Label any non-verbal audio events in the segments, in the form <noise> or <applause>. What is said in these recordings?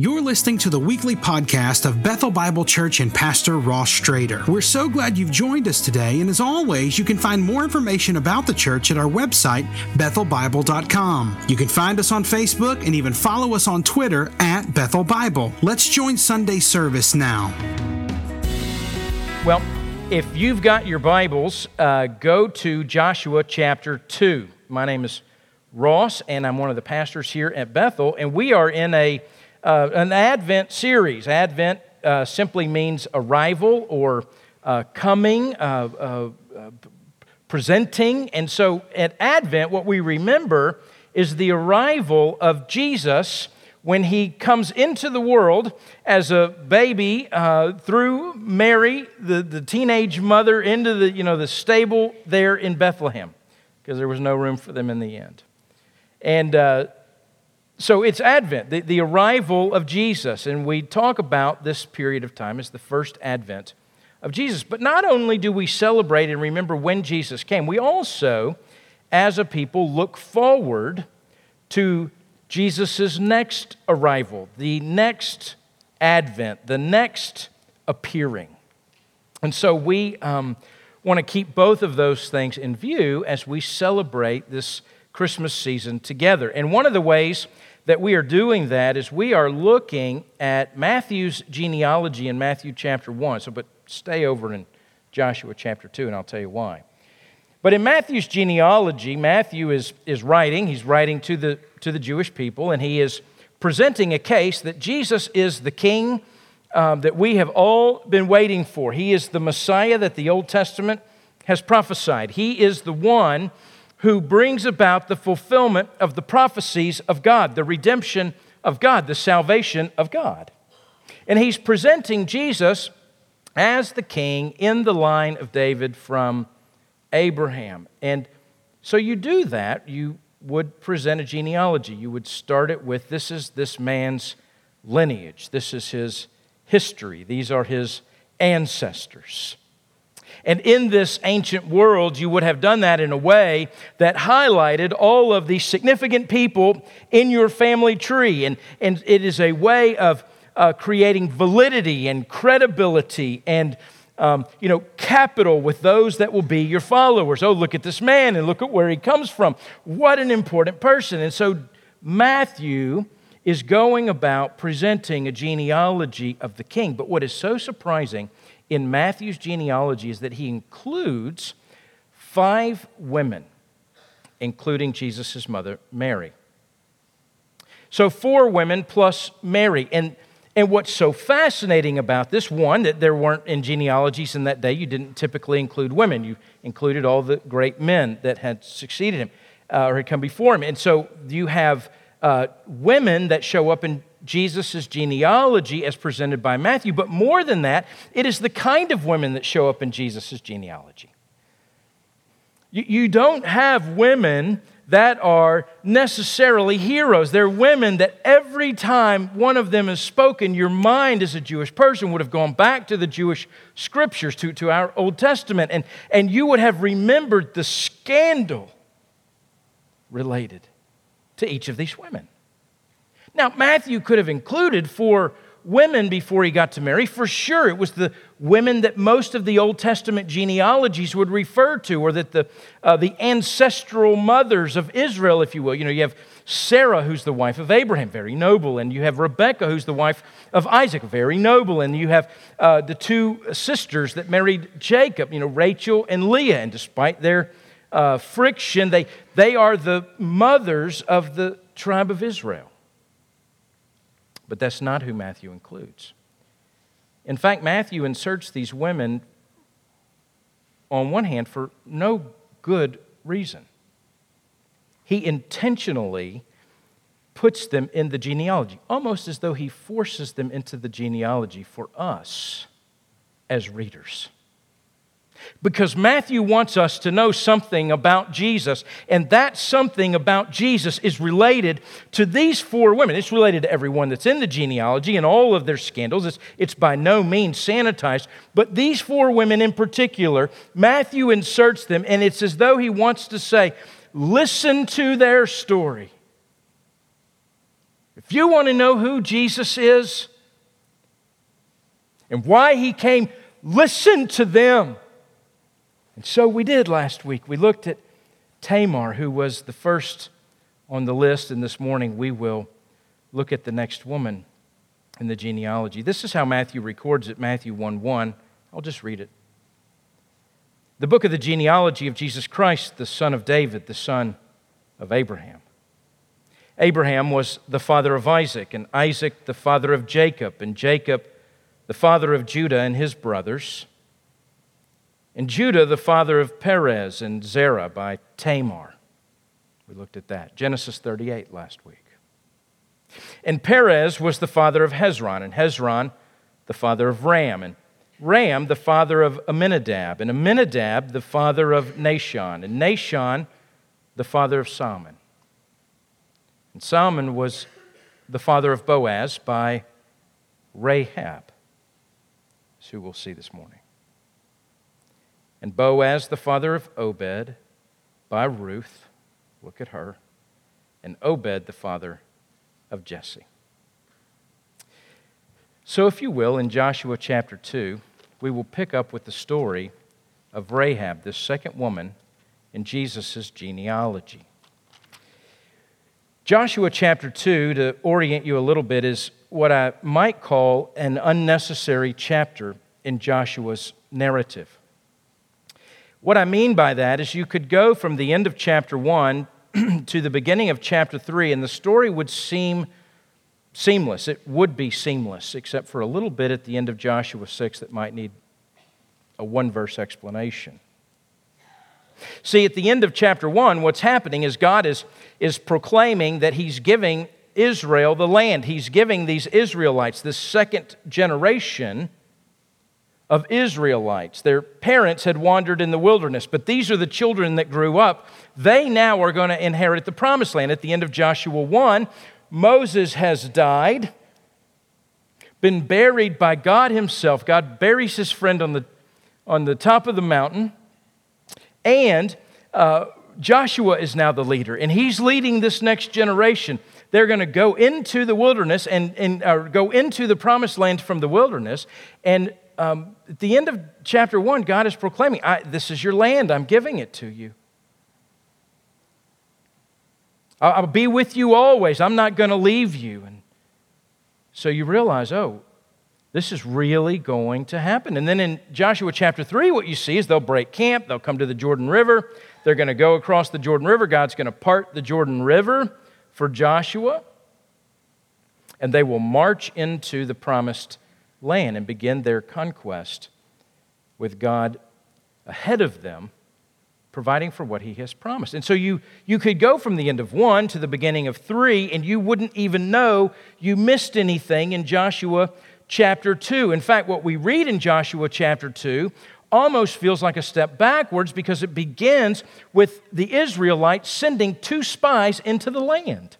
You're listening to the weekly podcast of Bethel Bible Church and Pastor Ross Strader. We're so glad you've joined us today, and as always, you can find more information about the church at our website, bethelbible.com. You can find us on Facebook and even follow us on Twitter at Bethel Bible. Let's join Sunday service now. Well, if you've got your Bibles, uh, go to Joshua chapter 2. My name is Ross, and I'm one of the pastors here at Bethel, and we are in a uh, an Advent series. Advent uh, simply means arrival or uh, coming, uh, uh, uh, presenting. And so at Advent, what we remember is the arrival of Jesus when he comes into the world as a baby through Mary, the, the teenage mother, into the, you know, the stable there in Bethlehem, because there was no room for them in the end. And so it's Advent, the, the arrival of Jesus, and we talk about this period of time as the first Advent of Jesus. But not only do we celebrate and remember when Jesus came, we also, as a people, look forward to Jesus' next arrival, the next Advent, the next appearing. And so we um, want to keep both of those things in view as we celebrate this Christmas season together. And one of the ways that we are doing that is we are looking at Matthew's genealogy in Matthew chapter 1. So, but stay over in Joshua chapter 2, and I'll tell you why. But in Matthew's genealogy, Matthew is, is writing, he's writing to the, to the Jewish people, and he is presenting a case that Jesus is the king um, that we have all been waiting for. He is the Messiah that the Old Testament has prophesied. He is the one who brings about the fulfillment of the prophecies of God, the redemption of God, the salvation of God. And he's presenting Jesus as the king in the line of David from Abraham. And so you do that, you would present a genealogy. You would start it with this is this man's lineage, this is his history, these are his ancestors. And in this ancient world, you would have done that in a way that highlighted all of the significant people in your family tree. And, and it is a way of uh, creating validity and credibility and um, you know, capital with those that will be your followers. Oh, look at this man and look at where he comes from. What an important person. And so Matthew is going about presenting a genealogy of the king. But what is so surprising in Matthew's genealogy is that he includes five women, including Jesus' mother, Mary. So, four women plus Mary. And, and what's so fascinating about this, one, that there weren't in genealogies in that day, you didn't typically include women. You included all the great men that had succeeded him uh, or had come before him. And so you have uh, women that show up in Jesus' genealogy as presented by Matthew, but more than that, it is the kind of women that show up in Jesus' genealogy. You, you don't have women that are necessarily heroes. They're women that every time one of them is spoken, your mind as a Jewish person would have gone back to the Jewish scriptures, to, to our Old Testament, and, and you would have remembered the scandal related to each of these women. Now, Matthew could have included four women before he got to Mary. For sure, it was the women that most of the Old Testament genealogies would refer to, or that the, uh, the ancestral mothers of Israel, if you will. You know, you have Sarah, who's the wife of Abraham, very noble, and you have Rebekah, who's the wife of Isaac, very noble, and you have uh, the two sisters that married Jacob, you know, Rachel and Leah, and despite their uh, friction, they, they are the mothers of the tribe of Israel. But that's not who Matthew includes. In fact, Matthew inserts these women, on one hand, for no good reason. He intentionally puts them in the genealogy, almost as though he forces them into the genealogy for us as readers. Because Matthew wants us to know something about Jesus, and that something about Jesus is related to these four women. It's related to everyone that's in the genealogy and all of their scandals. It's, it's by no means sanitized, but these four women in particular, Matthew inserts them, and it's as though he wants to say, Listen to their story. If you want to know who Jesus is and why he came, listen to them. And so we did last week. We looked at Tamar, who was the first on the list, and this morning we will look at the next woman in the genealogy. This is how Matthew records it Matthew 1 1. I'll just read it. The book of the genealogy of Jesus Christ, the son of David, the son of Abraham. Abraham was the father of Isaac, and Isaac the father of Jacob, and Jacob the father of Judah and his brothers, and Judah the father of Perez and Zerah by Tamar. We looked at that. Genesis 38 last week. And Perez was the father of Hezron, and Hezron the father of Ram, and Ram the father of Amminadab, and Amminadab the father of Nahshon, and Nahshon the father of Salmon. And Salmon was the father of Boaz by Rahab, who we'll see this morning. And Boaz, the father of Obed, by Ruth, look at her, and Obed, the father of Jesse. So, if you will, in Joshua chapter 2, we will pick up with the story of Rahab, this second woman in Jesus' genealogy. Joshua chapter 2, to orient you a little bit, is what I might call an unnecessary chapter in Joshua's narrative. What I mean by that is you could go from the end of chapter 1 <clears throat> to the beginning of chapter 3, and the story would seem seamless. It would be seamless, except for a little bit at the end of Joshua 6 that might need a one verse explanation. See, at the end of chapter 1, what's happening is God is, is proclaiming that He's giving Israel the land. He's giving these Israelites, this second generation of Israelites. Their parents had wandered in the wilderness, but these are the children that grew up. They now are going to inherit the promised land. At the end of Joshua 1, Moses has died, been buried by God Himself. God buries his friend on the, on the top of the mountain. And uh, Joshua is now the leader, and he's leading this next generation. They're going to go into the wilderness and, and uh, go into the promised land from the wilderness. And um, at the end of chapter one, God is proclaiming, This is your land, I'm giving it to you. I'll be with you always, I'm not going to leave you. And so you realize, oh, this is really going to happen. And then in Joshua chapter 3, what you see is they'll break camp, they'll come to the Jordan River, they're going to go across the Jordan River. God's going to part the Jordan River for Joshua, and they will march into the promised land and begin their conquest with God ahead of them, providing for what He has promised. And so you, you could go from the end of one to the beginning of three, and you wouldn't even know you missed anything in Joshua chapter 2. In fact, what we read in Joshua chapter 2 almost feels like a step backwards because it begins with the Israelites sending two spies into the land.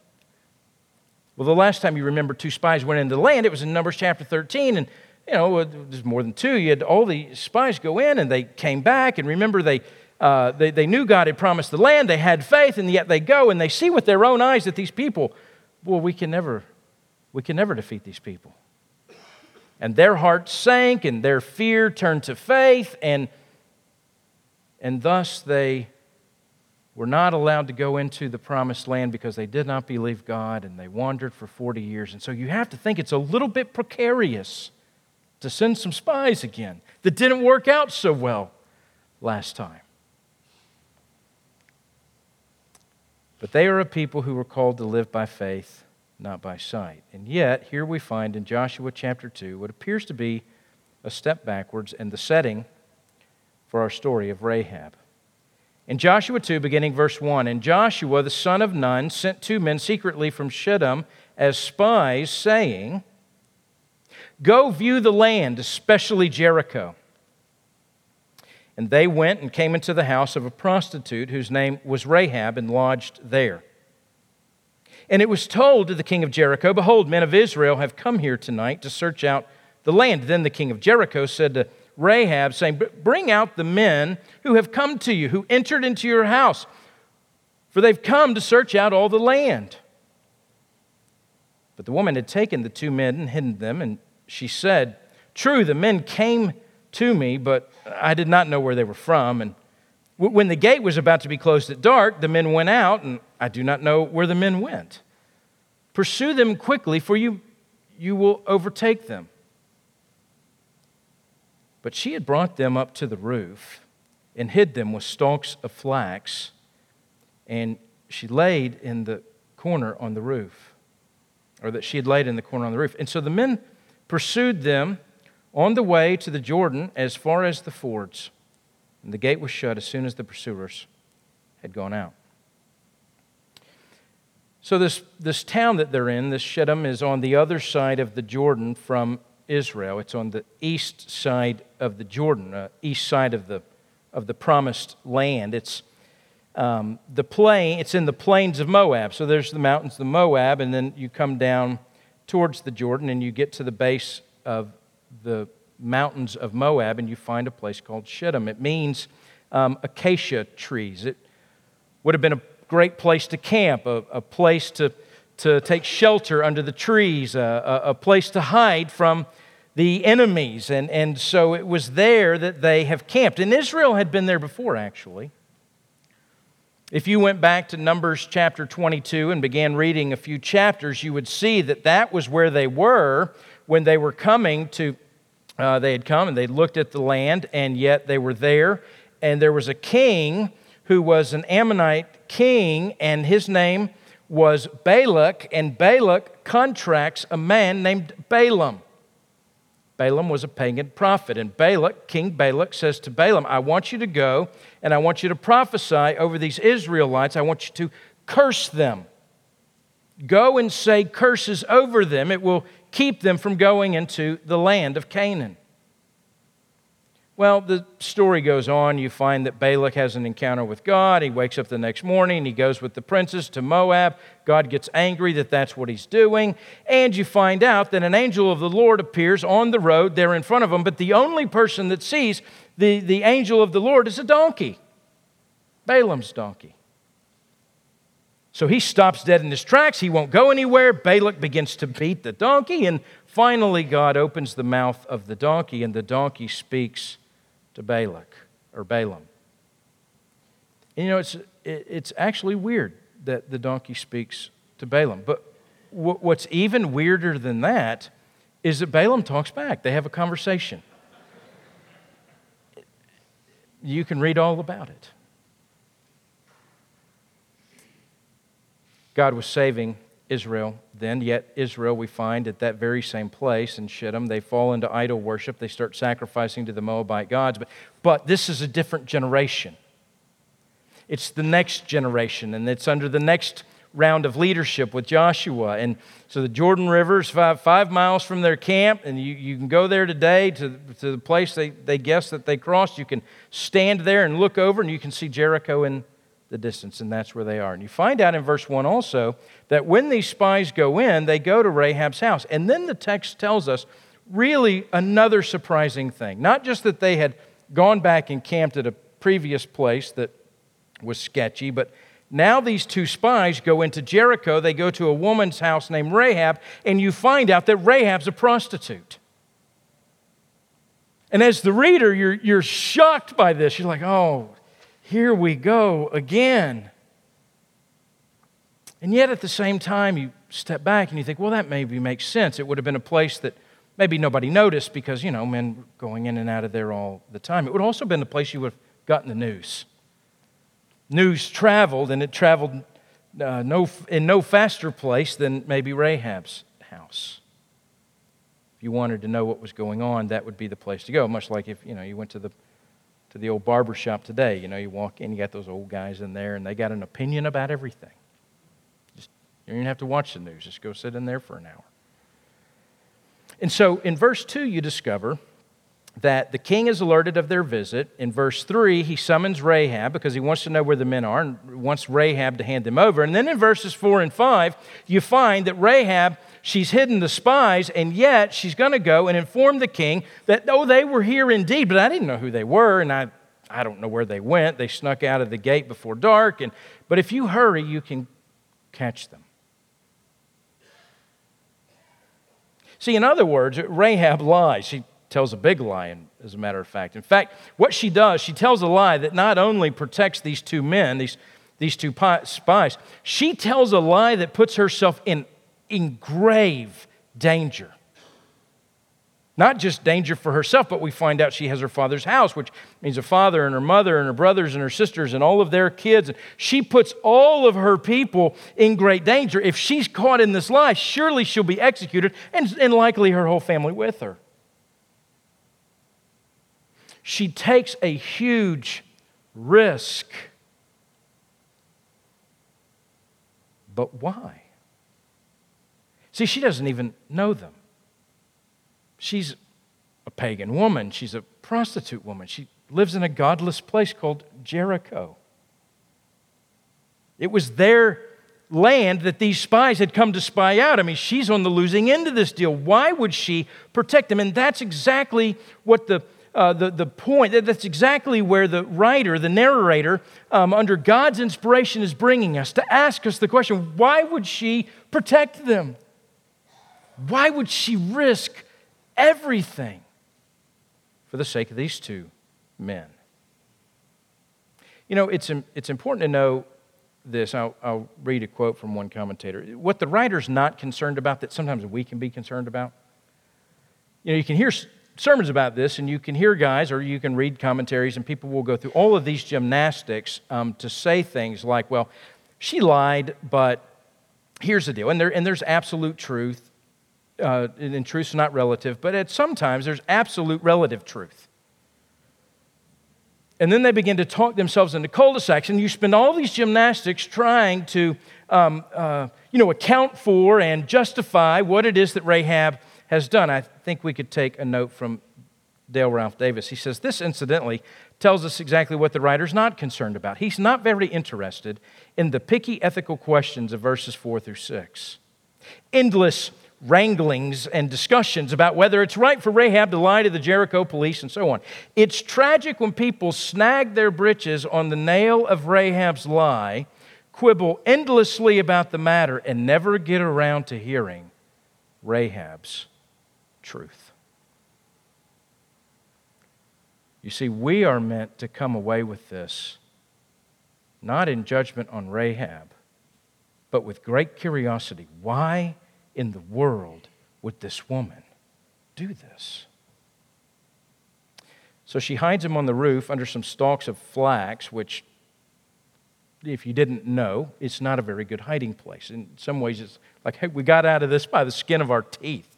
Well, the last time you remember two spies went into the land, it was in Numbers chapter 13. And, you know, there's more than two. You had all the spies go in and they came back. And remember, they, uh, they, they knew God had promised the land. They had faith, and yet they go and they see with their own eyes that these people, well, we can never, we can never defeat these people and their hearts sank and their fear turned to faith and and thus they were not allowed to go into the promised land because they did not believe God and they wandered for 40 years. And so you have to think it's a little bit precarious to send some spies again that didn't work out so well last time. But they are a people who were called to live by faith not by sight. And yet, here we find in Joshua chapter 2 what appears to be a step backwards and the setting for our story of Rahab. In Joshua 2, beginning verse 1, and Joshua the son of Nun sent two men secretly from Shittim as spies, saying, Go view the land, especially Jericho. And they went and came into the house of a prostitute whose name was Rahab and lodged there. And it was told to the king of Jericho, Behold, men of Israel have come here tonight to search out the land. Then the king of Jericho said to Rahab, saying, Bring out the men who have come to you, who entered into your house, for they've come to search out all the land. But the woman had taken the two men and hidden them, and she said, True, the men came to me, but I did not know where they were from. And when the gate was about to be closed at dark, the men went out, and I do not know where the men went. Pursue them quickly, for you, you will overtake them. But she had brought them up to the roof and hid them with stalks of flax, and she laid in the corner on the roof, or that she had laid in the corner on the roof. And so the men pursued them on the way to the Jordan as far as the fords. And the gate was shut as soon as the pursuers had gone out. So, this, this town that they're in, this Shittim, is on the other side of the Jordan from Israel. It's on the east side of the Jordan, uh, east side of the, of the promised land. It's um, the plain, it's in the plains of Moab. So, there's the mountains of Moab, and then you come down towards the Jordan and you get to the base of the mountains of Moab and you find a place called Shittim. It means um, acacia trees. It would have been a great place to camp, a, a place to, to take shelter under the trees, a, a, place to hide from the enemies. And, and so it was there that they have camped. And Israel had been there before, actually. If you went back to Numbers chapter 22 and began reading a few chapters, you would see that that was where they were when they were coming to, uh, they had come and they looked at the land, and yet they were there. And there was a king who was an Ammonite king, and his name was Balak, and Balak contracts a man named Balaam. Balaam was a pagan prophet, and Balak, King Balak, says to Balaam, I want you to go and I want you to prophesy over these Israelites. I want you to curse them. Go and say curses over them. It will keep them from going into the land of Canaan. Well, the story goes on. You find that Balak has an encounter with God. He wakes up the next morning. He goes with the princes to Moab. God gets angry that that's what he's doing. And you find out that an angel of the Lord appears on the road there in front of him. But the only person that sees the, the angel of the Lord is a donkey, Balaam's donkey. So he stops dead in his tracks. He won't go anywhere. Balak begins to beat the donkey. And finally, God opens the mouth of the donkey, and the donkey speaks to Balak or Balaam. And you know, it's, it's actually weird that the donkey speaks to Balaam. But what's even weirder than that is that Balaam talks back. They have a conversation. You can read all about it. God was saving Israel then, yet Israel, we find at that very same place in Shittim, they fall into idol worship. They start sacrificing to the Moabite gods. But, but this is a different generation. It's the next generation, and it's under the next round of leadership with Joshua. And so the Jordan River is five, five miles from their camp, and you, you can go there today to, to the place they, they guess that they crossed. You can stand there and look over, and you can see Jericho in the distance, and that's where they are. And you find out in verse 1 also that when these spies go in, they go to Rahab's house. And then the text tells us really another surprising thing. Not just that they had gone back and camped at a previous place that was sketchy, but now these two spies go into Jericho. They go to a woman's house named Rahab, and you find out that Rahab's a prostitute. And as the reader, you're, you're shocked by this. You're like, oh, here we go again. And yet at the same time, you step back and you think, well, that maybe makes sense. It would have been a place that maybe nobody noticed because, you know, men going in and out of there all the time. It would also have been the place you would have gotten the news. News traveled, and it traveled uh, no, in no faster place than maybe Rahab's house. If you wanted to know what was going on, that would be the place to go, much like if, you know, you went to the to the old barber shop today. You know, you walk in, you got those old guys in there, and they got an opinion about everything. Just, you don't even have to watch the news, just go sit in there for an hour. And so in verse 2, you discover that the king is alerted of their visit. In verse 3, he summons Rahab because he wants to know where the men are and wants Rahab to hand them over. And then in verses 4 and 5, you find that Rahab She's hidden the spies, and yet she's going to go and inform the king that, oh, they were here indeed, but I didn't know who they were, and I, I don't know where they went. They snuck out of the gate before dark, and, but if you hurry, you can catch them. See, in other words, Rahab lies. She tells a big lie, as a matter of fact. In fact, what she does, she tells a lie that not only protects these two men, these, these two spies, she tells a lie that puts herself in, in grave danger. Not just danger for herself, but we find out she has her father's house, which means her father and her mother and her brothers and her sisters and all of their kids. She puts all of her people in great danger. If she's caught in this lie, surely she'll be executed and, and likely her whole family with her. She takes a huge risk. But why? See, she doesn't even know them. She's a pagan woman, she's a prostitute woman. She lives in a godless place called Jericho. It was their land that these spies had come to spy out. I mean, she's on the losing end of this deal. Why would she protect them? And that's exactly what the uh, the, the point, that's exactly where the writer, the narrator, um, under God's inspiration, is bringing us to ask us the question why would she protect them? Why would she risk everything for the sake of these two men. You know, it's, it's important to know this. I'll, I'll read a quote from one commentator. What the writer's not concerned about that sometimes we can be concerned about. You know, you can hear sermons about this, and you can hear guys, or you can read commentaries, and people will go through all of these gymnastics um, to say things like, well, she lied, but here's the deal. And, there, and there's absolute truth uh, and truth's not relative, but at sometimes there's absolute relative truth. And then they begin to talk themselves into cul-de-sacs, and you spend all these gymnastics trying to, um, uh, you know, account for and justify what it is that Rahab has done. I think we could take a note from Dale Ralph Davis. He says, This incidentally tells us exactly what the writer's not concerned about. He's not very interested in the picky ethical questions of verses 4 through 6. Endless wranglings and discussions about whether it's right for Rahab to lie to the Jericho police and so on. It's tragic when people snag their britches on the nail of Rahab's lie, quibble endlessly about the matter, and never get around to hearing Rahab's truth. You see, we are meant to come away with this not in judgment on Rahab, but with great curiosity. Why? In the world would this woman do this? So she hides him on the roof under some stalks of flax, which, if you didn't know, it's not a very good hiding place. In some ways, it's like, hey, we got out of this by the skin of our teeth.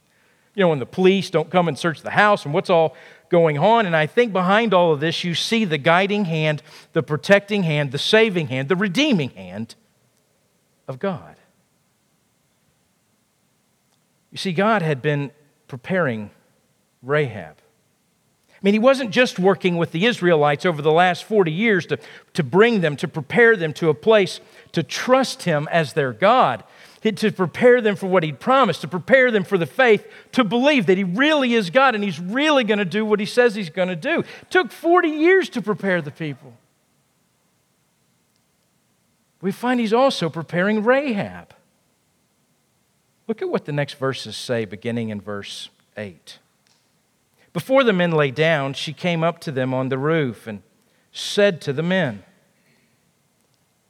You know, when the police don't come and search the house and what's all going on. And I think behind all of this, you see the guiding hand, the protecting hand, the saving hand, the redeeming hand of God. You see, God had been preparing Rahab. I mean, he wasn't just working with the Israelites over the last 40 years to, to bring them, to prepare them to a place to trust him as their God, to prepare them for what he'd promised, to prepare them for the faith, to believe that he really is God and he's really going to do what he says he's going to do. It took 40 years to prepare the people. We find he's also preparing Rahab. Look at what the next verses say, beginning in verse 8. Before the men lay down, she came up to them on the roof and said to the men,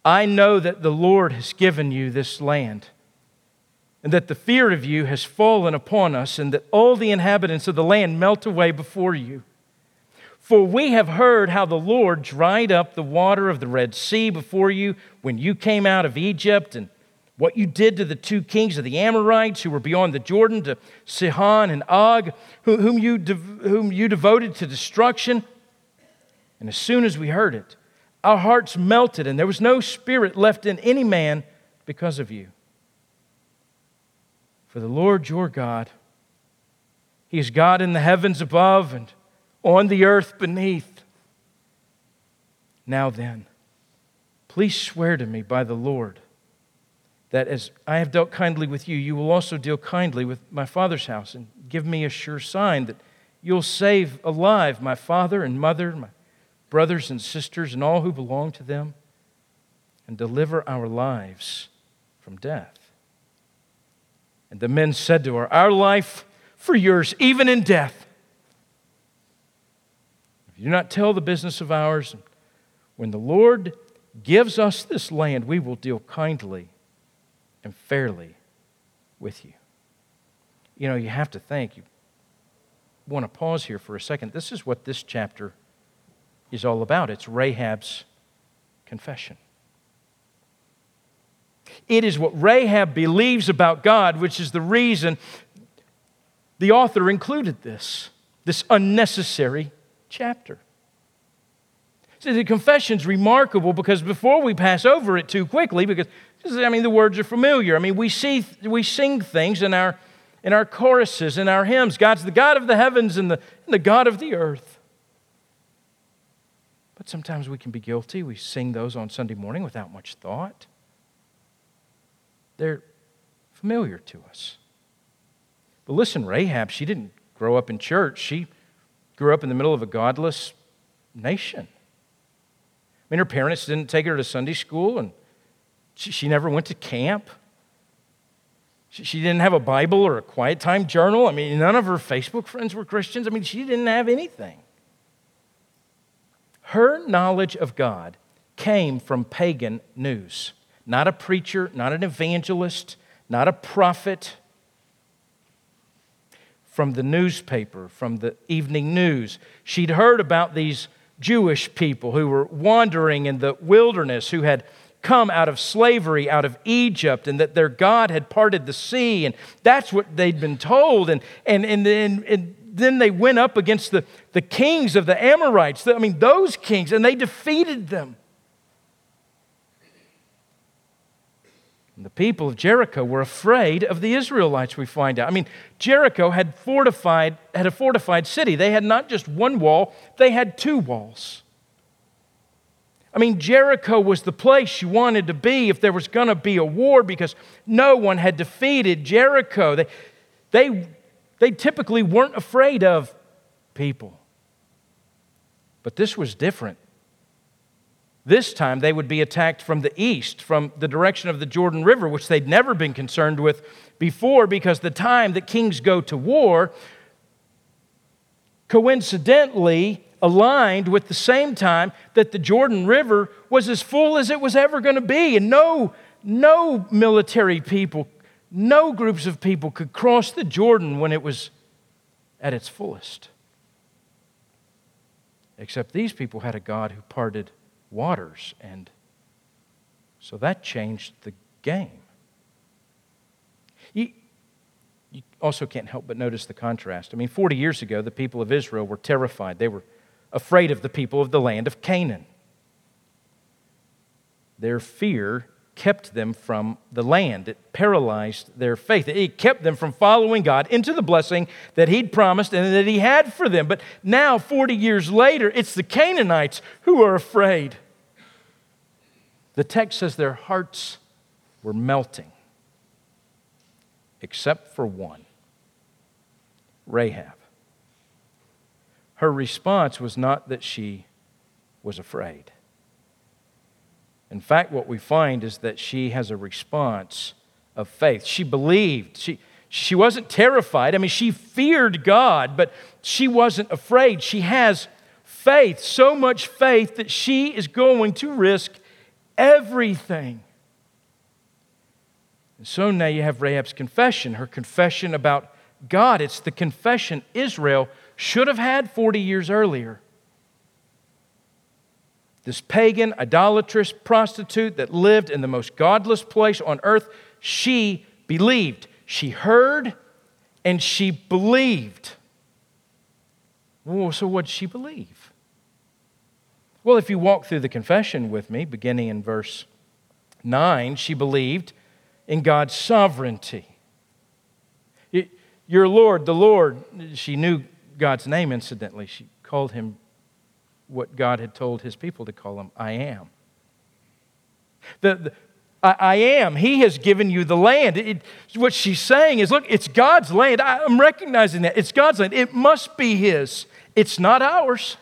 I know that the Lord has given you this land, and that the fear of you has fallen upon us, and that all the inhabitants of the land melt away before you. For we have heard how the Lord dried up the water of the Red Sea before you when you came out of Egypt, and what you did to the two kings of the Amorites who were beyond the Jordan, to Sihon and Og, whom you, whom you devoted to destruction. And as soon as we heard it, our hearts melted, and there was no spirit left in any man because of you. For the Lord your God, He is God in the heavens above and on the earth beneath. Now then, please swear to me by the Lord that as I have dealt kindly with you, you will also deal kindly with my father's house, and give me a sure sign that you'll save alive my father and mother, my brothers and sisters, and all who belong to them, and deliver our lives from death. And the men said to her, Our life for yours, even in death. If you do not tell the business of ours, when the Lord gives us this land, we will deal kindly and fairly with you. You know, you have to think, you want to pause here for a second. This is what this chapter is all about it's Rahab's confession. It is what Rahab believes about God, which is the reason the author included this, this unnecessary chapter. So the confession's remarkable because before we pass over it too quickly, because I mean the words are familiar. I mean we see we sing things in our in our choruses, in our hymns. God's the God of the heavens and the, and the God of the earth. But sometimes we can be guilty. We sing those on Sunday morning without much thought. They're familiar to us. But listen, Rahab, she didn't grow up in church. She grew up in the middle of a godless nation. I mean, her parents didn't take her to Sunday school, and she, she never went to camp. She, she didn't have a Bible or a quiet time journal. I mean, none of her Facebook friends were Christians. I mean, she didn't have anything. Her knowledge of God came from pagan news, not a preacher, not an evangelist, not a prophet from the newspaper, from the evening news. She'd heard about these Jewish people who were wandering in the wilderness, who had come out of slavery, out of Egypt, and that their God had parted the sea. And that's what they'd been told. And, and, and, and, and then they went up against the, the kings of the Amorites. I mean, those kings, and they defeated them. And the people of Jericho were afraid of the Israelites, we find out. I mean, Jericho had fortified, had a fortified city. They had not just one wall, they had two walls. I mean, Jericho was the place you wanted to be if there was going to be a war because no one had defeated Jericho. They, they, they typically weren't afraid of people. But this was different. This time they would be attacked from the east, from the direction of the Jordan River, which they'd never been concerned with before because the time that kings go to war coincidentally aligned with the same time that the Jordan River was as full as it was ever going to be. And no, no military people, no groups of people could cross the Jordan when it was at its fullest. Except these people had a God who parted waters. And so that changed the game. You, you also can't help but notice the contrast. I mean, 40 years ago, the people of Israel were terrified. They were afraid of the people of the land of Canaan. Their fear kept them from the land. It paralyzed their faith. It kept them from following God into the blessing that He'd promised and that He had for them. But now, 40 years later, it's the Canaanites who are afraid. The text says their hearts were melting, except for one Rahab. Her response was not that she was afraid. In fact, what we find is that she has a response of faith. She believed. She, she wasn't terrified. I mean, she feared God, but she wasn't afraid. She has faith, so much faith that she is going to risk everything. And so now you have Rahab's confession, her confession about God. It's the confession Israel should have had 40 years earlier this pagan, idolatrous prostitute that lived in the most godless place on earth, she believed. She heard and she believed. Well, so what did she believe? Well, if you walk through the confession with me, beginning in verse 9, she believed in God's sovereignty. Your Lord, the Lord, she knew God's name, incidentally. She called him what God had told his people to call him I am. The, the I, I, am. He has given you the land. It, what she's saying is look, it's God's land. I, I'm recognizing that. It's God's land. It must be His, it's not ours.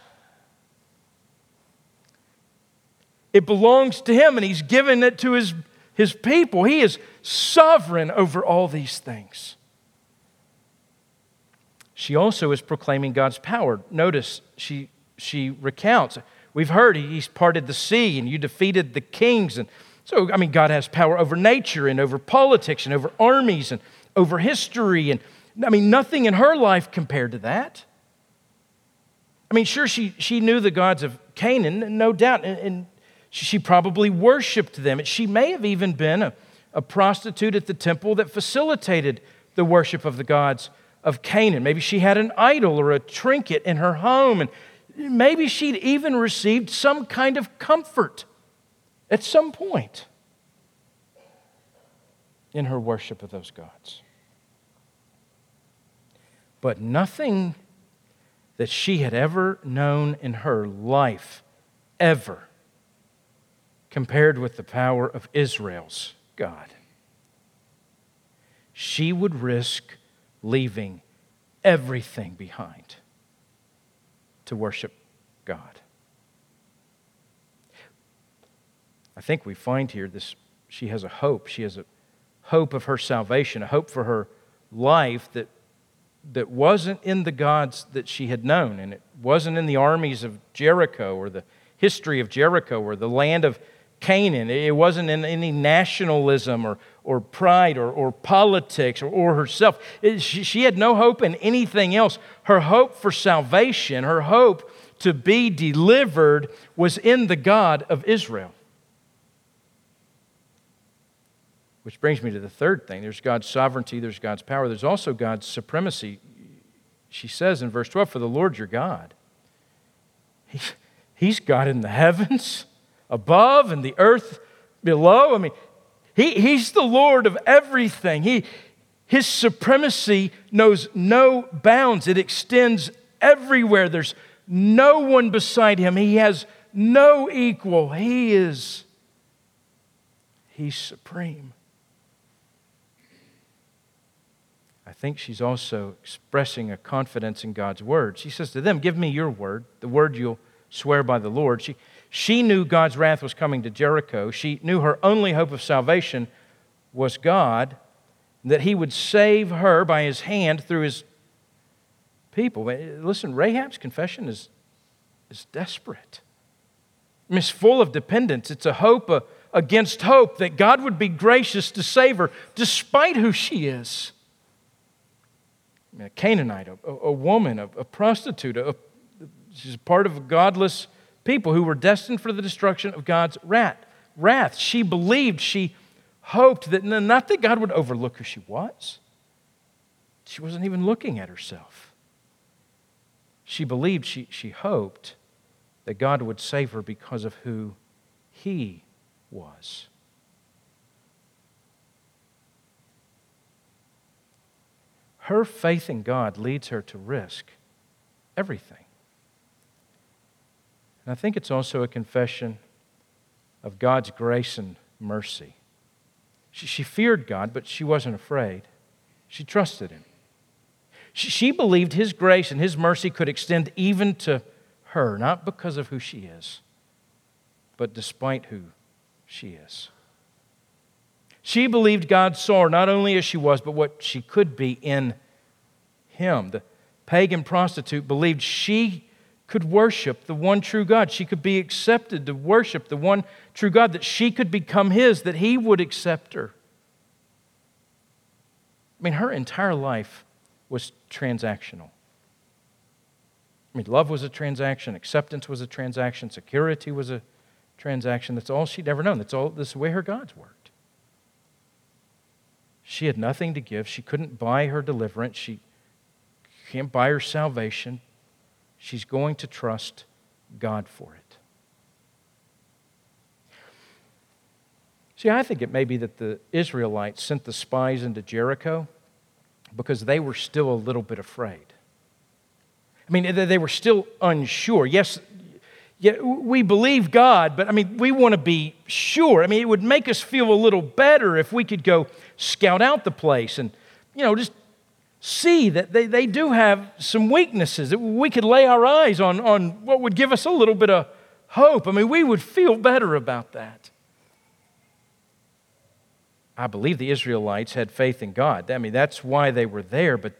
It belongs to Him, and He's given it to His, his people. He is sovereign over all these things. She also is proclaiming God's power. Notice she, she recounts. We've heard he's parted the sea and you defeated the kings. And so, I mean, God has power over nature and over politics and over armies and over history. And I mean, nothing in her life compared to that. I mean, sure, she, she knew the gods of Canaan, no doubt, and, and she probably worshiped them. She may have even been a, a prostitute at the temple that facilitated the worship of the gods of Canaan. Maybe she had an idol or a trinket in her home, and maybe she'd even received some kind of comfort at some point in her worship of those gods. But nothing that she had ever known in her life, ever, compared with the power of Israel's God. She would risk leaving everything behind to worship God. I think we find here this she has a hope. She has a hope of her salvation, a hope for her life that that wasn't in the gods that she had known, and it wasn't in the armies of Jericho or the history of Jericho or the land of Canaan. It wasn't in any nationalism or, or pride or, or politics or, or herself. It, she, she had no hope in anything else. Her hope for salvation, her hope to be delivered, was in the God of Israel. Which brings me to the third thing there's God's sovereignty, there's God's power, there's also God's supremacy. She says in verse 12, For the Lord your God, he, He's God in the heavens above and the earth below. I mean, he, He's the Lord of everything. He, his supremacy knows no bounds, it extends everywhere. There's no one beside him, he has no equal. He is, he's supreme. I think she's also expressing a confidence in God's word. She says to them, Give me your word, the word you'll swear by the Lord. She, she knew God's wrath was coming to Jericho. She knew her only hope of salvation was God, that He would save her by His hand through His people. Listen, Rahab's confession is, is desperate. It's full of dependence. It's a hope uh, against hope that God would be gracious to save her despite who she is a Canaanite, a, a woman, a, a prostitute. A, she's part of a godless people who were destined for the destruction of God's wrath. Wrath. She believed, she hoped that not that God would overlook who she was. She wasn't even looking at herself. She believed, she, she hoped that God would save her because of who He was. Her faith in God leads her to risk everything. And I think it's also a confession of God's grace and mercy. She, she feared God, but she wasn't afraid. She trusted Him. She, she believed His grace and His mercy could extend even to her, not because of who she is, but despite who she is. She believed God saw her not only as she was, but what she could be in Him. The pagan prostitute believed she could worship the one true God. She could be accepted to worship the one true God, that she could become His, that He would accept her. I mean, her entire life was transactional. I mean, love was a transaction, acceptance was a transaction, security was a transaction. That's all she'd ever known. That's all this way her gods worked. She had nothing to give. She couldn't buy her deliverance. She can't buy her salvation. She's going to trust God for it. See, I think it may be that the Israelites sent the spies into Jericho because they were still a little bit afraid. I mean, they were still unsure. Yes, yeah, we believe God, but I mean, we want to be sure. I mean, it would make us feel a little better if we could go scout out the place and, you know, just see that they, they do have some weaknesses, that we could lay our eyes on, on what would give us a little bit of hope. I mean, we would feel better about that. I believe the Israelites had faith in God. I mean, that's why they were there, but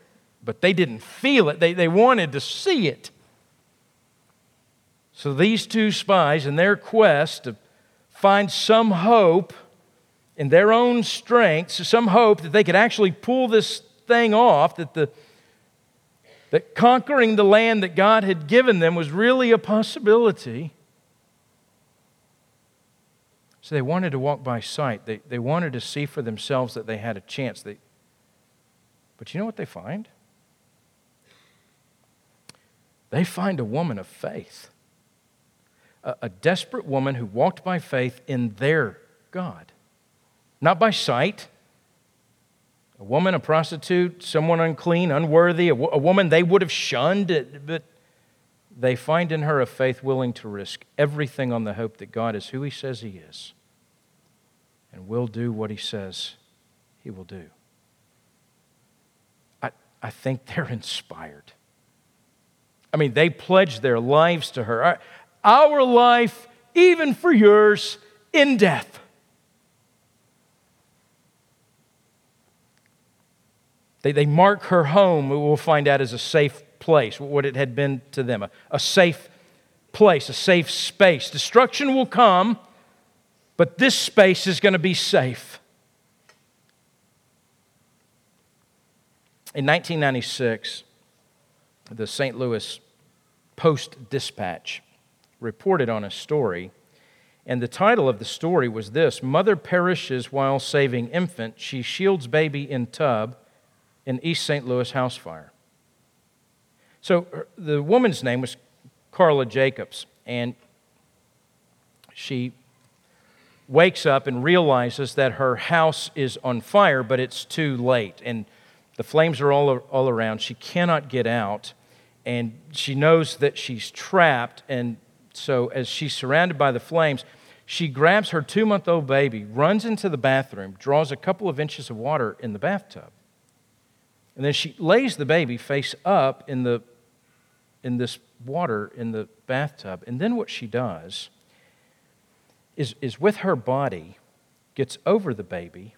but they didn't feel it. They, they wanted to see it. So these two spies, in their quest to find some hope in their own strength, some hope that they could actually pull this thing off, that, the, that conquering the land that God had given them was really a possibility. So they wanted to walk by sight. They, they wanted to see for themselves that they had a chance. They, but you know what they find? They find a woman of faith, a, a desperate woman who walked by faith in their God, not by sight. A woman, a prostitute, someone unclean, unworthy, a, a woman they would have shunned, but they find in her a faith willing to risk everything on the hope that God is who He says He is and will do what He says He will do. I, I think <laughs> they're inspired. I mean, they pledged their lives to her. Our life, even for yours, in death. They, they mark her home, we'll find out, as a safe place, what it had been to them a, a safe place, a safe space. Destruction will come, but this space is going to be safe. In 1996, the St. Louis Post Dispatch reported on a story, and the title of the story was this Mother perishes while saving infant. She shields baby in tub in East St. Louis house fire. So the woman's name was Carla Jacobs, and she wakes up and realizes that her house is on fire, but it's too late. And the flames are all, all around. She cannot get out, and she knows that she's trapped. And so, as she's surrounded by the flames, she grabs her two month old baby, runs into the bathroom, draws a couple of inches of water in the bathtub. And then she lays the baby face up in the in this water in the bathtub. And then what she does is, is with her body, gets over the baby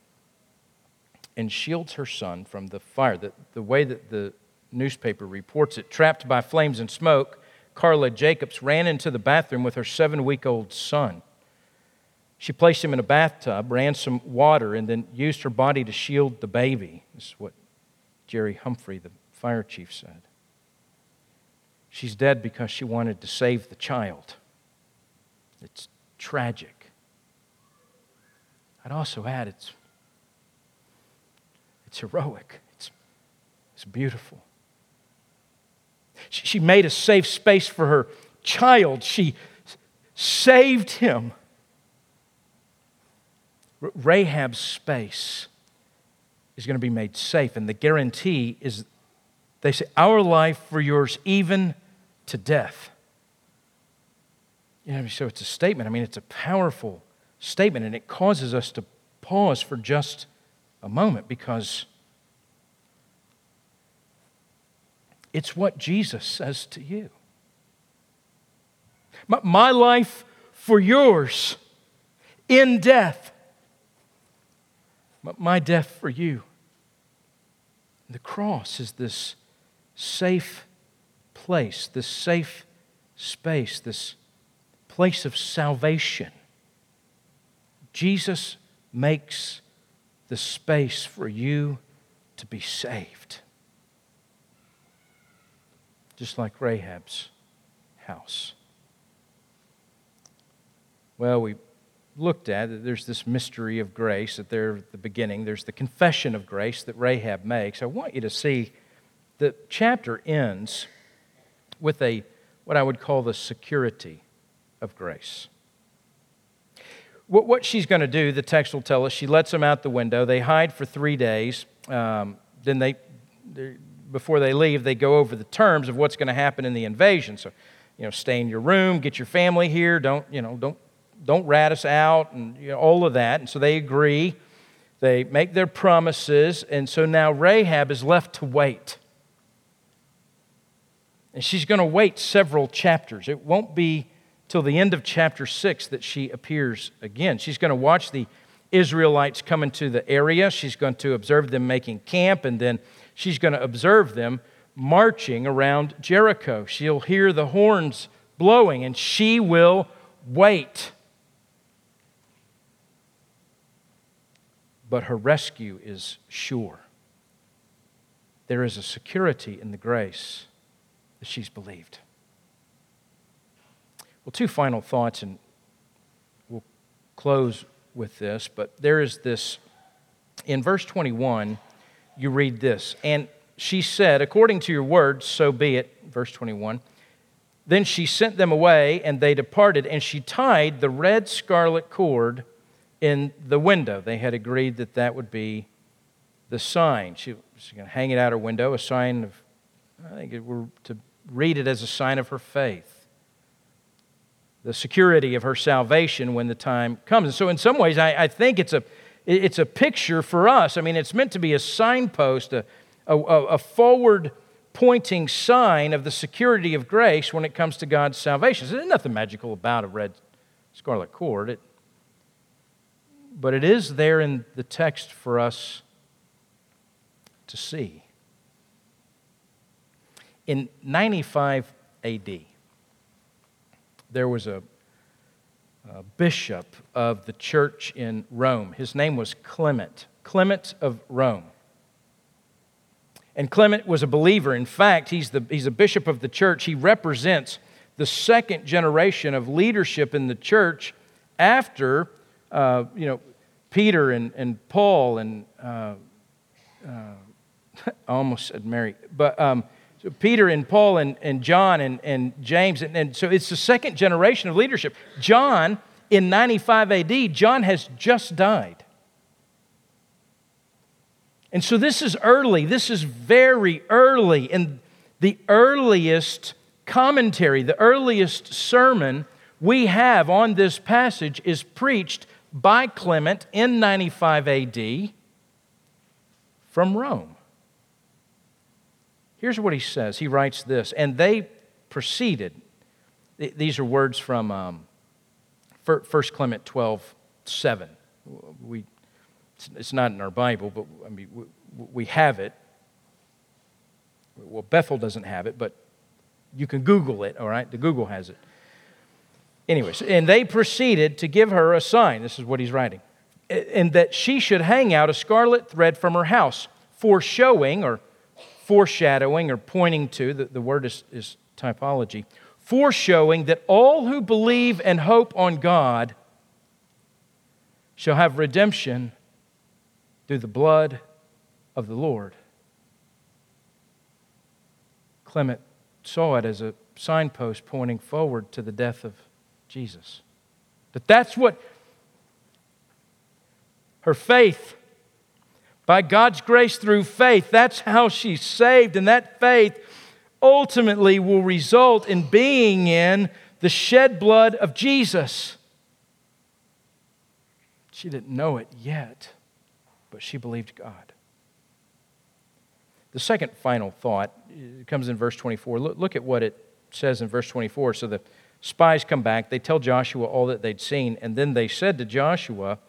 and shields her son from the fire. The, the way that the newspaper reports it, trapped by flames and smoke, Carla Jacobs ran into the bathroom with her seven week old son. She placed him in a bathtub, ran some water, and then used her body to shield the baby. Is what Jerry Humphrey, the fire chief, said. She's dead because she wanted to save the child. It's tragic. I'd also add it's, it's heroic, it's, it's beautiful. She, she made a safe space for her child, she saved him. Rahab's space is going to be made safe, and the guarantee is they say, Our life for yours, even to death. You know, so it's a statement. I mean, it's a powerful statement, and it causes us to pause for just a moment because it's what Jesus says to you. My life for yours in death, my death for you. The cross is this safe place, this safe space, this place of salvation. Jesus makes the space for you to be saved. Just like Rahab's house. Well, we looked at it. There's this mystery of grace at there at the beginning. There's the confession of grace that Rahab makes. I want you to see the chapter ends with a what I would call the security of grace. What she's going to do, the text will tell us, she lets them out the window. They hide for three days. Um, then they, before they leave, they go over the terms of what's going to happen in the invasion. So, you know, stay in your room, get your family here, don't, you know, don't, don't rat us out, and you know, all of that. And so they agree. They make their promises, and so now Rahab is left to wait. And she's going to wait several chapters. It won't be till the end of chapter 6 that she appears again. She's going to watch the Israelites come into the area. She's going to observe them making camp, and then she's going to observe them marching around Jericho. She'll hear the horns blowing and she will wait. But her rescue is sure. There is a security in the grace that she's believed. Well, two final thoughts, and we'll close with this, but there is this in verse 21, you read this, and she said, According to your word, so be it. Verse 21. Then she sent them away, and they departed, and she tied the red scarlet cord in the window. They had agreed that that would be the sign. She was going to hang it out her window, a sign of, I think it were to read it as a sign of her faith, the security of her salvation when the time comes. And so, in some ways, I, I think it's a, it's a picture for us. I mean, it's meant to be a signpost, a, a, a forward pointing sign of the security of grace when it comes to God's salvation. So there's nothing magical about a red scarlet cord, it, but it is there in the text for us to see. In 95 AD, there was a, a bishop of the church in Rome. His name was Clement, Clement of Rome. And Clement was a believer. In fact, he's, the, he's a bishop of the church. He represents the second generation of leadership in the church after, uh, you know, Peter and, and Paul and uh, uh, <laughs> I almost said Mary, but um, so Peter and Paul and, and John and, and James. And, and so it's the second generation of leadership. John, in 95 AD, John has just died. And so this is early. This is very early. And the earliest commentary, the earliest sermon we have on this passage is preached by Clement in 95 AD from Rome. Here's what he says. He writes this, and they proceeded. These are words from um, 1 Clement 12, 7. We it's not in our Bible, but I mean, we, we have it. Well, Bethel doesn't have it, but you can Google it, all right? The Google has it. Anyways, and they proceeded to give her a sign. This is what he's writing. And that she should hang out a scarlet thread from her house, foreshowing or foreshadowing or pointing to, the, the word is, is typology, foreshowing that all who believe and hope on God shall have redemption through the blood of the Lord. Clement saw it as a signpost pointing forward to the death of Jesus. That that's what her faith by God's grace through faith, that's how she's saved and that faith ultimately will result in being in the shed blood of Jesus. She didn't know it yet but she believed God. The second final thought uh, comes in verse 24. Look, look at what it says in verse 24. So the spies come back, they tell Joshua all that they'd seen, and then they said to Joshua,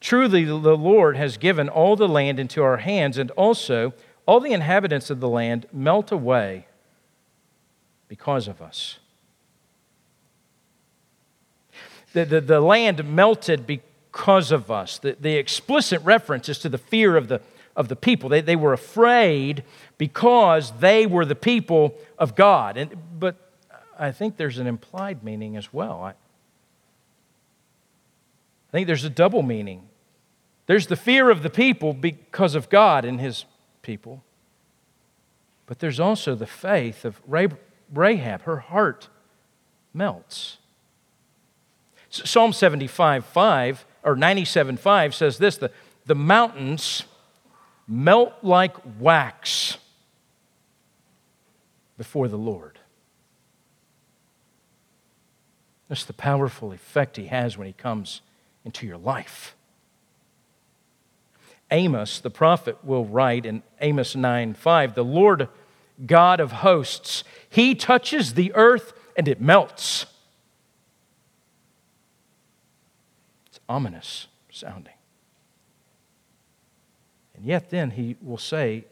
Truly, the Lord has given all the land into our hands, and also all the inhabitants of the land melt away because of us. The, the, the land melted because of us. The, the explicit reference is to the fear of the, of the people. They, they were afraid because they were the people of God. And, but I think there's an implied meaning as well. I, I think there's a double meaning. There's the fear of the people because of God and his people. But there's also the faith of Rahab. Her heart melts. Psalm 75 5 or 97 5 says this the, the mountains melt like wax before the Lord. That's the powerful effect he has when he comes into your life. Amos, the prophet, will write in Amos 9 5, the Lord God of hosts, he touches the earth and it melts. It's ominous sounding. And yet, then he will say,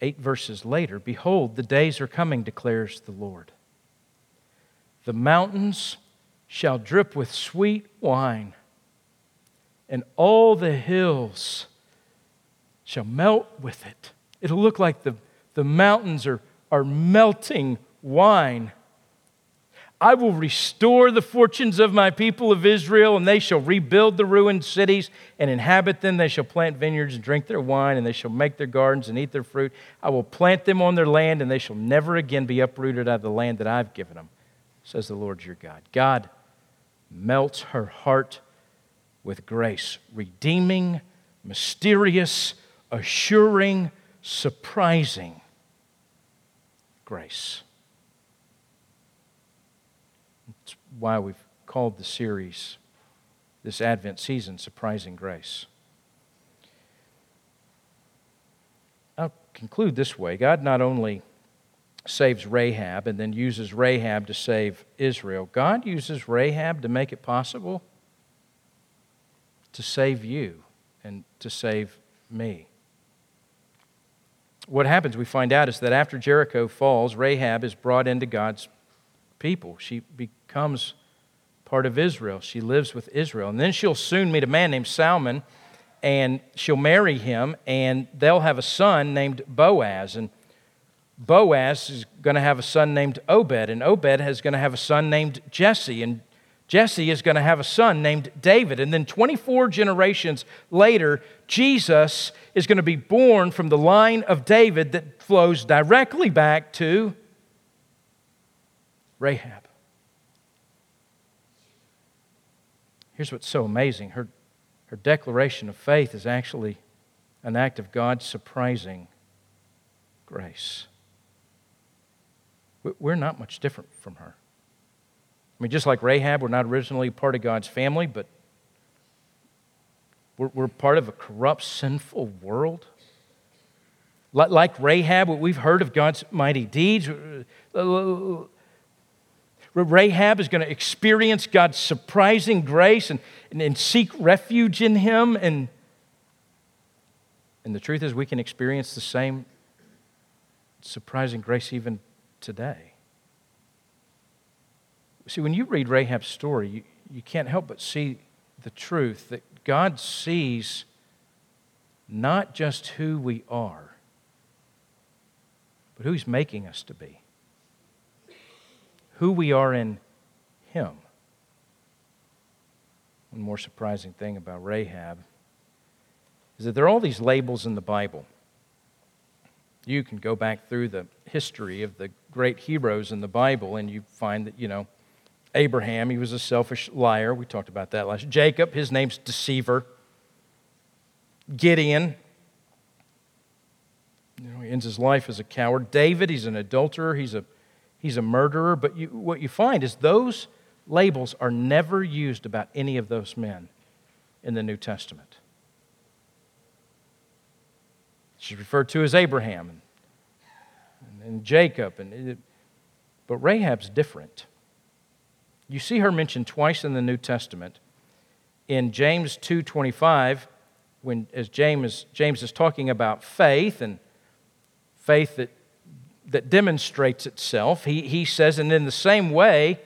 eight verses later, Behold, the days are coming, declares the Lord. The mountains shall drip with sweet wine, and all the hills shall melt with it. It'll look like the, the mountains are, are melting wine. I will restore the fortunes of my people of Israel, and they shall rebuild the ruined cities and inhabit them. They shall plant vineyards and drink their wine, and they shall make their gardens and eat their fruit. I will plant them on their land, and they shall never again be uprooted out of the land that I've given them, says the Lord your God. God melts her heart with grace, redeeming, mysterious, assuring, surprising grace. That's why we've called the series this Advent season Surprising Grace. I'll conclude this way God not only saves Rahab and then uses Rahab to save Israel, God uses Rahab to make it possible to save you and to save me. What happens, we find out, is that after Jericho falls, Rahab is brought into God's people. She becomes part of Israel. She lives with Israel. And then she'll soon meet a man named Salmon, and she'll marry him, and they'll have a son named Boaz. And Boaz is going to have a son named Obed, and Obed is going to have a son named Jesse. And Jesse is going to have a son named David. And then 24 generations later, Jesus is going to be born from the line of David that flows directly back to Rahab. Here's what's so amazing her, her declaration of faith is actually an act of God's surprising grace. We're not much different from her. I mean, just like Rahab, we're not originally part of God's family, but we're, we're part of a corrupt, sinful world. Like Rahab, we've heard of God's mighty deeds. Rahab is going to experience God's surprising grace and, and, and, seek refuge in Him. And, and the truth is, we can experience the same surprising grace even today. See, when you read Rahab's story, you, you can't help but see the truth that God sees not just who we are, but who He's making us to be, who we are in Him. One more surprising thing about Rahab is that there are all these labels in the Bible. You can go back through the history of the great heroes in the Bible and you find that, you know, Abraham, he was a selfish liar. We talked about that last. Jacob, his name's deceiver. Gideon, you know, he ends his life as a coward. David, he's an adulterer, he's a, he's a murderer. But you, what you find is those labels are never used about any of those men in the New Testament. She's referred to as Abraham and, and Jacob, and, but Rahab's different. You see her mentioned twice in the New Testament. In James 2:25, when as James, James is talking about faith and faith that, that demonstrates itself, he, he says, and in the same way,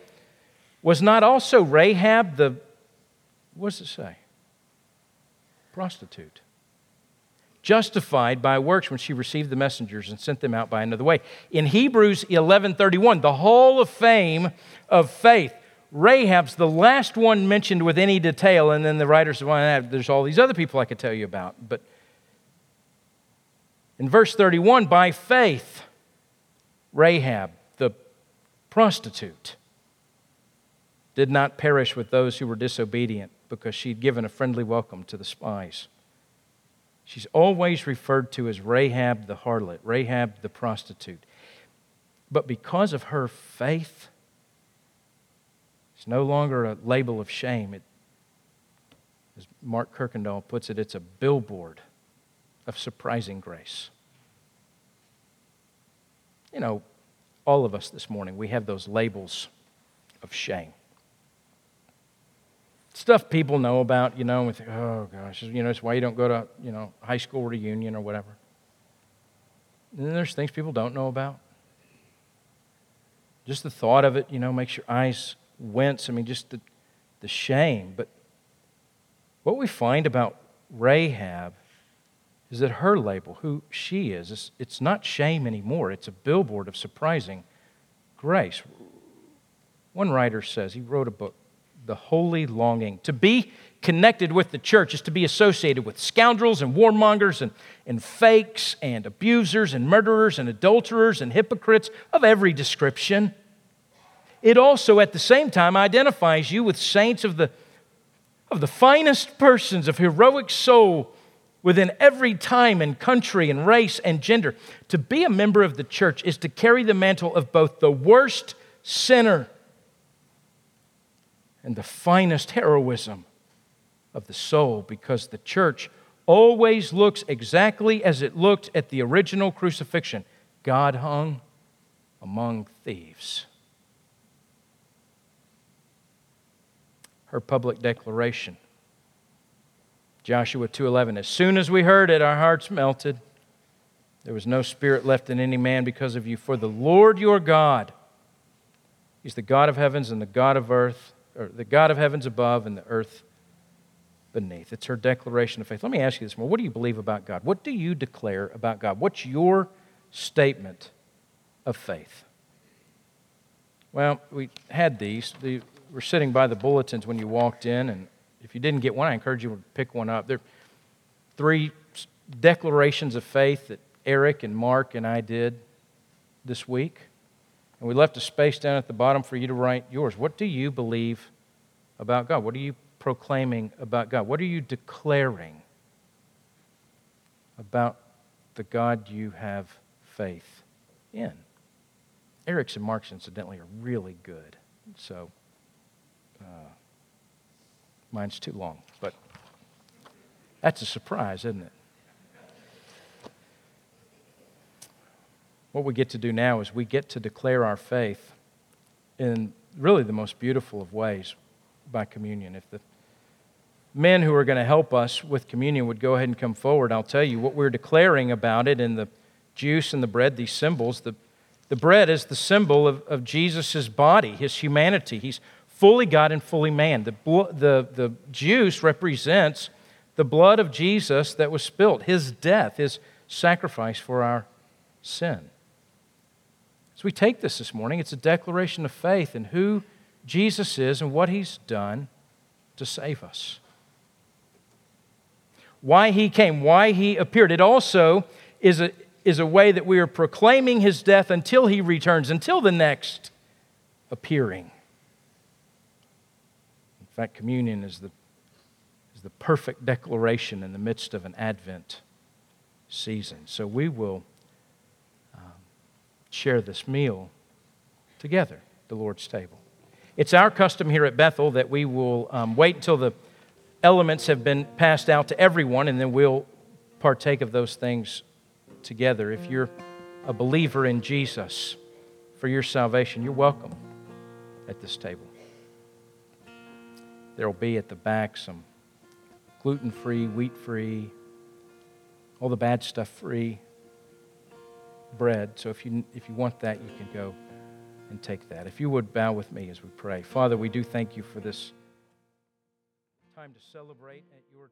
was not also Rahab the, what does it say? Prostitute. Justified by works when she received the messengers and sent them out by another way. In Hebrews 11:31, the hall of fame of faith Rahab's the last one mentioned with any detail, and then the writer says, well, there's all these other people I could tell you about. But in verse 31, by faith, Rahab, the prostitute, did not perish with those who were disobedient because she'd given a friendly welcome to the spies. She's always referred to as Rahab the harlot, Rahab the prostitute. But because of her faith, it's no longer a label of shame. It, as Mark Kirkendall puts it, it's a billboard of surprising grace. You know, all of us this morning, we have those labels of shame. Stuff people know about, you know, with, oh gosh, you know, it's why you don't go to, you know, high school reunion or whatever. And then there's things people don't know about. Just the thought of it, you know, makes your eyes wince. I mean, just the, the shame. But what we find about Rahab is that her label, who she is, it's, it's not shame anymore. It's a billboard of surprising grace. One writer says, he wrote a book, The Holy Longing. To be connected with the church is to be associated with scoundrels and warmongers and, and fakes and abusers and murderers and adulterers and hypocrites of every description. It also, at the same time, identifies you with saints of the, of the finest persons of heroic soul within every time and country and race and gender. To be a member of the church is to carry the mantle of both the worst sinner and the finest heroism of the soul because the church always looks exactly as it looked at the original crucifixion God hung among thieves. Her public declaration. Joshua 2:11 As soon as we heard it our hearts melted there was no spirit left in any man because of you for the Lord your God he's the God of heavens and the God of earth or the God of heavens above and the earth beneath. It's her declaration of faith. Let me ask you this more. What do you believe about God? What do you declare about God? What's your statement of faith? Well, we had these. They were sitting by the bulletins when you walked in, and if you didn't get one, I encourage you to pick one up. There are three declarations of faith that Eric and Mark and I did this week. And we left a space down at the bottom for you to write yours. What do you believe about God? What are you proclaiming about God? What are you declaring about the God you have faith in? Eric's and Mark's, incidentally, are really good. So uh, mine's too long, but that's a surprise, isn't it? What we get to do now is we get to declare our faith in really the most beautiful of ways by communion. If the men who are going to help us with communion would go ahead and come forward, I'll tell you what we're declaring about it in the juice and the bread, these symbols. The, the bread is the symbol of, of Jesus' body, his humanity. He's fully God and fully man. The, the, the juice represents the blood of Jesus that was spilt, his death, his sacrifice for our sin. As we take this this morning, it's a declaration of faith in who Jesus is and what he's done to save us why he came, why he appeared. It also is a, is a way that we are proclaiming his death until he returns, until the next appearing. In fact, communion is the, is the perfect declaration in the midst of an Advent season. So we will share this meal together, the Lord's table. It's our custom here at Bethel that we will um, wait until the elements have been passed out to everyone, and then we'll partake of those things together. If you're a believer in Jesus for your salvation, you're welcome at this table. There will be at the back some gluten free, wheat free, all the bad stuff free bread. So if you, if you want that, you can go and take that. If you would bow with me as we pray. Father, we do thank you for this time to celebrate at your